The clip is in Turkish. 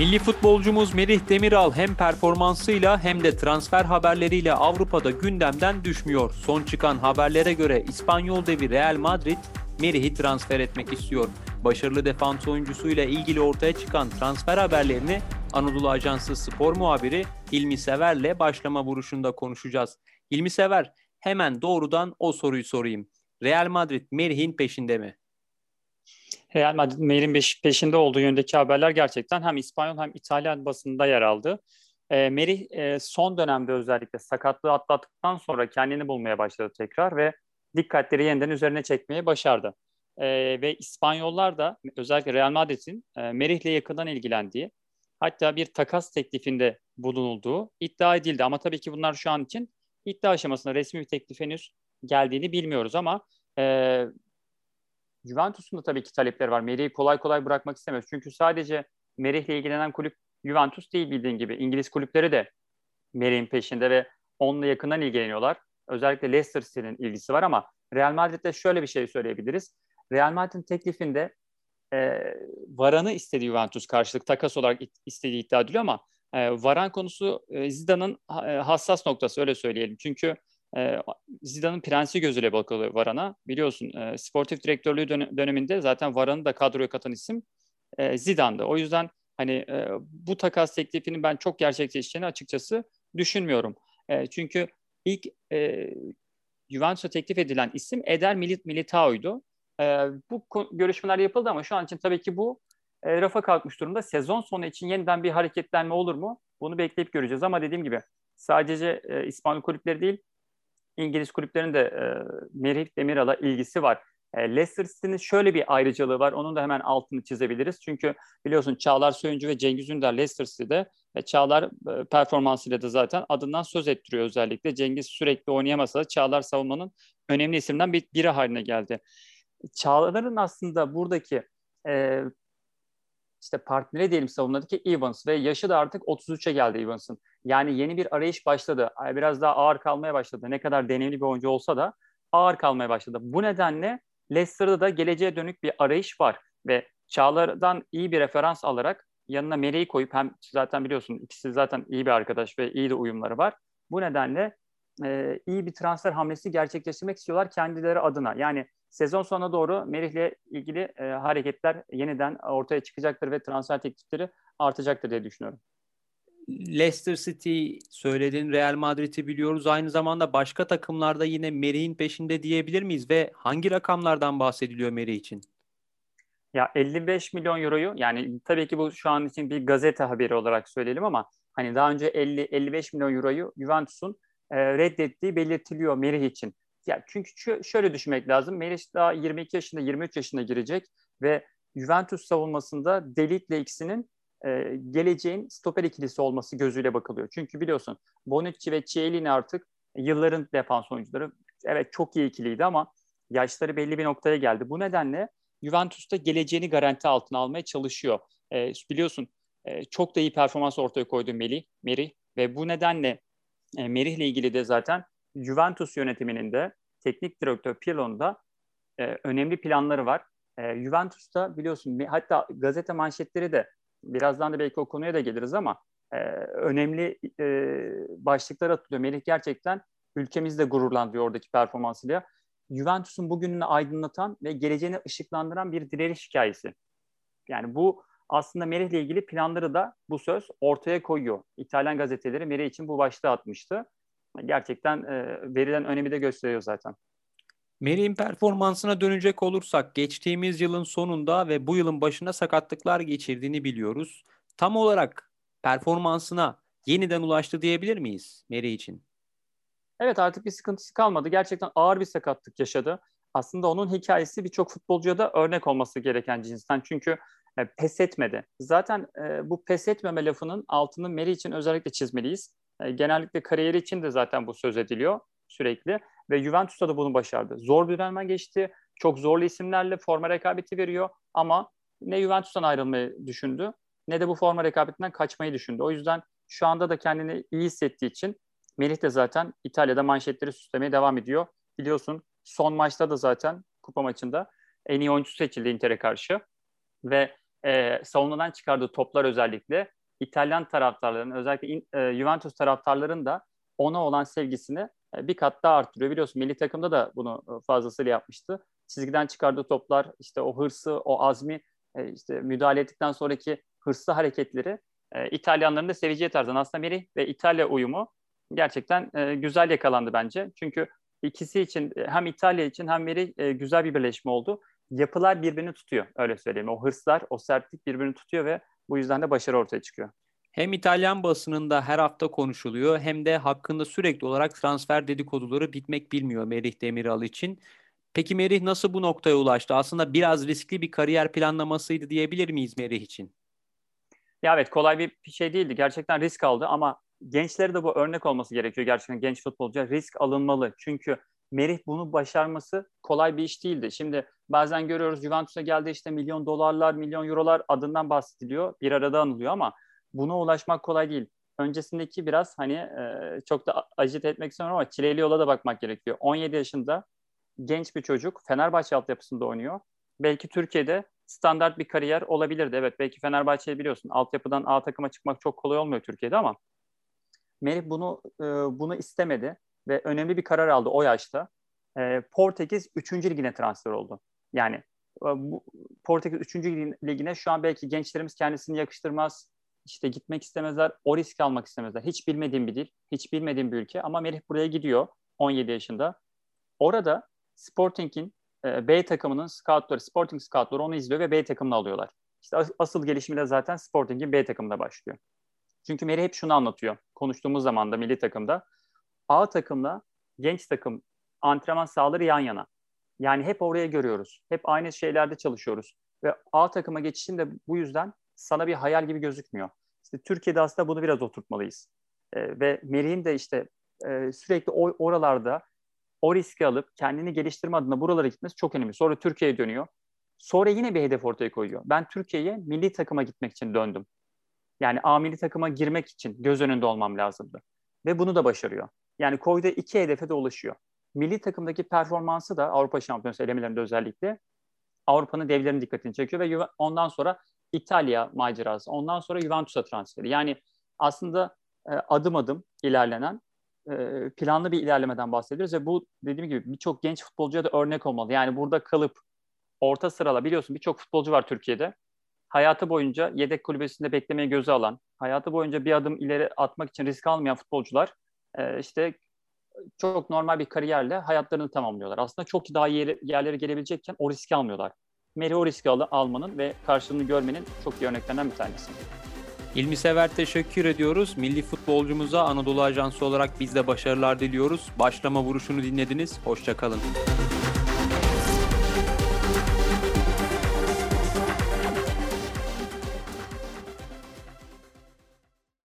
Milli futbolcumuz Merih Demiral hem performansıyla hem de transfer haberleriyle Avrupa'da gündemden düşmüyor. Son çıkan haberlere göre İspanyol devi Real Madrid Merih'i transfer etmek istiyor. Başarılı defans oyuncusuyla ilgili ortaya çıkan transfer haberlerini Anadolu Ajansı spor muhabiri Hilmi Sever'le başlama vuruşunda konuşacağız. Hilmi Sever, hemen doğrudan o soruyu sorayım. Real Madrid Merih'in peşinde mi? Real Madrid Merih'in peşinde olduğu yönündeki haberler gerçekten hem İspanyol hem İtalyan basında yer aldı. E, Merih e, son dönemde özellikle sakatlığı atlattıktan sonra kendini bulmaya başladı tekrar ve dikkatleri yeniden üzerine çekmeyi başardı. E, ve İspanyollar da özellikle Real Madrid'in e, Merih'le yakından ilgilendiği hatta bir takas teklifinde bulunulduğu iddia edildi. Ama tabii ki bunlar şu an için iddia aşamasında resmi bir teklif henüz geldiğini bilmiyoruz ama e, Juventus'un da tabii ki talepleri var. Merih'i kolay kolay bırakmak istemiyoruz. Çünkü sadece Merih'le ilgilenen kulüp Juventus değil bildiğin gibi. İngiliz kulüpleri de Merih'in peşinde ve onunla yakından ilgileniyorlar. Özellikle Leicester City'nin ilgisi var ama Real Madrid'de şöyle bir şey söyleyebiliriz. Real Madrid'in teklifinde e, Varan'ı istediği Juventus karşılık takas olarak istediği iddia ediliyor ama e, Varan konusu e, Zidane'ın e, hassas noktası öyle söyleyelim. Çünkü e, Zidane'ın prensi gözüyle bakılıyor Varan'a. Biliyorsun e, sportif direktörlüğü dön- döneminde zaten Varan'ı da kadroya katan isim e, Zidane'dı. O yüzden hani e, bu takas teklifinin ben çok gerçekleşeceğini açıkçası düşünmüyorum. E, çünkü ilk e, Juventus'a teklif edilen isim Eder Milit Militao'ydu. E, bu görüşmeler yapıldı ama şu an için tabii ki bu e, rafa kalkmış durumda. Sezon sonu için yeniden bir hareketlenme olur mu? Bunu bekleyip göreceğiz ama dediğim gibi sadece e, İspanyol kulüpleri değil İngiliz kulüplerinin de e, Merih Demiral'a ilgisi var. E, Leicester City'nin şöyle bir ayrıcalığı var. Onun da hemen altını çizebiliriz. Çünkü biliyorsun Çağlar Söyüncü ve Cengiz Ünder Leicester City'de e, Çağlar e, performansıyla da zaten adından söz ettiriyor özellikle. Cengiz sürekli oynayamasa da Çağlar savunmanın önemli isimden bir, biri haline geldi. Çağlar'ın aslında buradaki e, işte partneri diyelim savunmadaki Evans ve yaşı da artık 33'e geldi Evans'ın. Yani yeni bir arayış başladı. Biraz daha ağır kalmaya başladı. Ne kadar deneyimli bir oyuncu olsa da ağır kalmaya başladı. Bu nedenle Leicester'da da geleceğe dönük bir arayış var ve Çağlar'dan iyi bir referans alarak yanına Merih'i koyup hem zaten biliyorsun ikisi zaten iyi bir arkadaş ve iyi de uyumları var. Bu nedenle e, iyi bir transfer hamlesi gerçekleştirmek istiyorlar kendileri adına. Yani sezon sonuna doğru Merih'le ilgili e, hareketler yeniden ortaya çıkacaktır ve transfer teklifleri artacaktır diye düşünüyorum. Leicester City söyledin, Real Madrid'i biliyoruz. Aynı zamanda başka takımlarda yine Merih'in peşinde diyebilir miyiz ve hangi rakamlardan bahsediliyor Merih için? Ya 55 milyon euroyu yani tabii ki bu şu an için bir gazete haberi olarak söyleyelim ama hani daha önce 50-55 milyon euroyu Juventus'un e, reddettiği belirtiliyor Merih için. Ya çünkü şöyle düşünmek lazım. Merih daha 22 yaşında, 23 yaşında girecek ve Juventus savunmasında Delit ile ikisinin e, geleceğin stoper ikilisi olması gözüyle bakılıyor. Çünkü biliyorsun Bonucci ve Chiellini artık yılların defans oyuncuları. Evet çok iyi ikiliydi ama yaşları belli bir noktaya geldi. Bu nedenle Juventus'ta geleceğini garanti altına almaya çalışıyor. E, biliyorsun e, çok da iyi performans ortaya koydu Melih, Merih ve bu nedenle e, Merih ile ilgili de zaten Juventus yönetiminin de teknik direktör Pirlo'nun da e, önemli planları var. E, Juventus'ta biliyorsun hatta gazete manşetleri de birazdan da belki o konuya da geliriz ama e, önemli e, başlıklar atılıyor. Melih gerçekten ülkemizde gururlandırıyor oradaki performansıyla. Juventus'un bugününü aydınlatan ve geleceğini ışıklandıran bir direniş hikayesi. Yani bu aslında Merih'le ilgili planları da bu söz ortaya koyuyor. İtalyan gazeteleri Merih için bu başlığı atmıştı. Gerçekten e, verilen önemi de gösteriyor zaten. Merih'in performansına dönecek olursak geçtiğimiz yılın sonunda ve bu yılın başında sakatlıklar geçirdiğini biliyoruz. Tam olarak performansına yeniden ulaştı diyebilir miyiz Merih için? Evet artık bir sıkıntısı kalmadı. Gerçekten ağır bir sakatlık yaşadı. Aslında onun hikayesi birçok futbolcuya da örnek olması gereken cinsten. Çünkü e, pes etmedi. Zaten e, bu pes etmeme lafının altını Merih için özellikle çizmeliyiz. E, genellikle kariyeri için de zaten bu söz ediliyor sürekli ve Juventus'ta da bunu başardı. Zor bir dönem geçti. Çok zorlu isimlerle forma rekabeti veriyor ama ne Juventus'tan ayrılmayı düşündü ne de bu forma rekabetinden kaçmayı düşündü. O yüzden şu anda da kendini iyi hissettiği için Melih de zaten İtalya'da manşetleri süslemeye devam ediyor. Biliyorsun son maçta da zaten kupa maçında en iyi oyuncu seçildi Inter'e karşı ve e, savunulan çıkardığı toplar özellikle İtalyan taraftarların özellikle e, Juventus taraftarların da ona olan sevgisini e, bir kat daha arttırıyor. Biliyorsun milli takımda da bunu e, fazlasıyla yapmıştı. Çizgiden çıkardığı toplar, işte o hırsı, o azmi, işte müdahale ettikten sonraki hırslı hareketleri İtalyanların da seveceği tarzdan. Aslında Merih ve İtalya uyumu gerçekten güzel yakalandı bence. Çünkü ikisi için hem İtalya için hem Merih güzel bir birleşme oldu. Yapılar birbirini tutuyor öyle söyleyeyim. O hırslar, o sertlik birbirini tutuyor ve bu yüzden de başarı ortaya çıkıyor. Hem İtalyan basınında her hafta konuşuluyor hem de hakkında sürekli olarak transfer dedikoduları bitmek bilmiyor Merih Demiral için. Peki Merih nasıl bu noktaya ulaştı? Aslında biraz riskli bir kariyer planlamasıydı diyebilir miyiz Merih için? Ya evet kolay bir şey değildi. Gerçekten risk aldı ama gençlere de bu örnek olması gerekiyor. Gerçekten genç futbolcuya risk alınmalı. Çünkü Merih bunu başarması kolay bir iş değildi. Şimdi bazen görüyoruz Juventus'a geldi işte milyon dolarlar, milyon eurolar adından bahsediliyor. Bir arada anılıyor ama buna ulaşmak kolay değil. Öncesindeki biraz hani e, çok da acit etmek istemiyorum ama çileli yola da bakmak gerekiyor. 17 yaşında genç bir çocuk Fenerbahçe altyapısında oynuyor. Belki Türkiye'de standart bir kariyer olabilirdi. Evet belki Fenerbahçe'yi biliyorsun. Altyapıdan A takıma çıkmak çok kolay olmuyor Türkiye'de ama Merih bunu e, bunu istemedi ve önemli bir karar aldı o yaşta. E, Portekiz 3. ligine transfer oldu. Yani e, bu, Portekiz 3. ligine şu an belki gençlerimiz kendisini yakıştırmaz, işte gitmek istemezler, o riski almak istemezler. Hiç bilmediğim bir dil, hiç bilmediğim bir ülke ama Merih buraya gidiyor 17 yaşında. Orada Sporting'in e, B takımının scoutları, Sporting scoutları onu izliyor ve B takımını alıyorlar. İşte asıl gelişimi de zaten Sporting'in B takımında başlıyor. Çünkü Merih hep şunu anlatıyor. Konuştuğumuz zaman da milli takımda A takımla genç takım antrenman sahaları yan yana. Yani hep oraya görüyoruz. Hep aynı şeylerde çalışıyoruz. Ve A takıma geçişin de bu yüzden sana bir hayal gibi gözükmüyor. İşte Türkiye'de aslında bunu biraz oturtmalıyız. E, ve Merih'in de işte e, sürekli o, oralarda o riski alıp kendini geliştirme adına buralara gitmesi çok önemli. Sonra Türkiye'ye dönüyor. Sonra yine bir hedef ortaya koyuyor. Ben Türkiye'ye milli takıma gitmek için döndüm. Yani A milli takıma girmek için göz önünde olmam lazımdı. Ve bunu da başarıyor. Yani koyduğu iki hedefe de ulaşıyor. Milli takımdaki performansı da Avrupa Şampiyonası elemelerinde özellikle Avrupa'nın devlerinin dikkatini çekiyor ve ondan sonra İtalya macerası, ondan sonra Juventus'a transferi. Yani aslında e, adım adım ilerlenen e, planlı bir ilerlemeden bahsediyoruz ve bu dediğim gibi birçok genç futbolcuya da örnek olmalı. Yani burada kalıp orta sırala biliyorsun birçok futbolcu var Türkiye'de. Hayatı boyunca yedek kulübesinde beklemeye göze alan, hayatı boyunca bir adım ileri atmak için risk almayan futbolcular e, işte çok normal bir kariyerle hayatlarını tamamlıyorlar. Aslında çok daha yer, yerlere gelebilecekken o riski almıyorlar. Meri o riski al, almanın ve karşılığını görmenin çok iyi örneklerinden bir tanesi. İlmi Sever teşekkür ediyoruz. Milli futbolcumuza Anadolu Ajansı olarak biz de başarılar diliyoruz. Başlama vuruşunu dinlediniz. Hoşçakalın.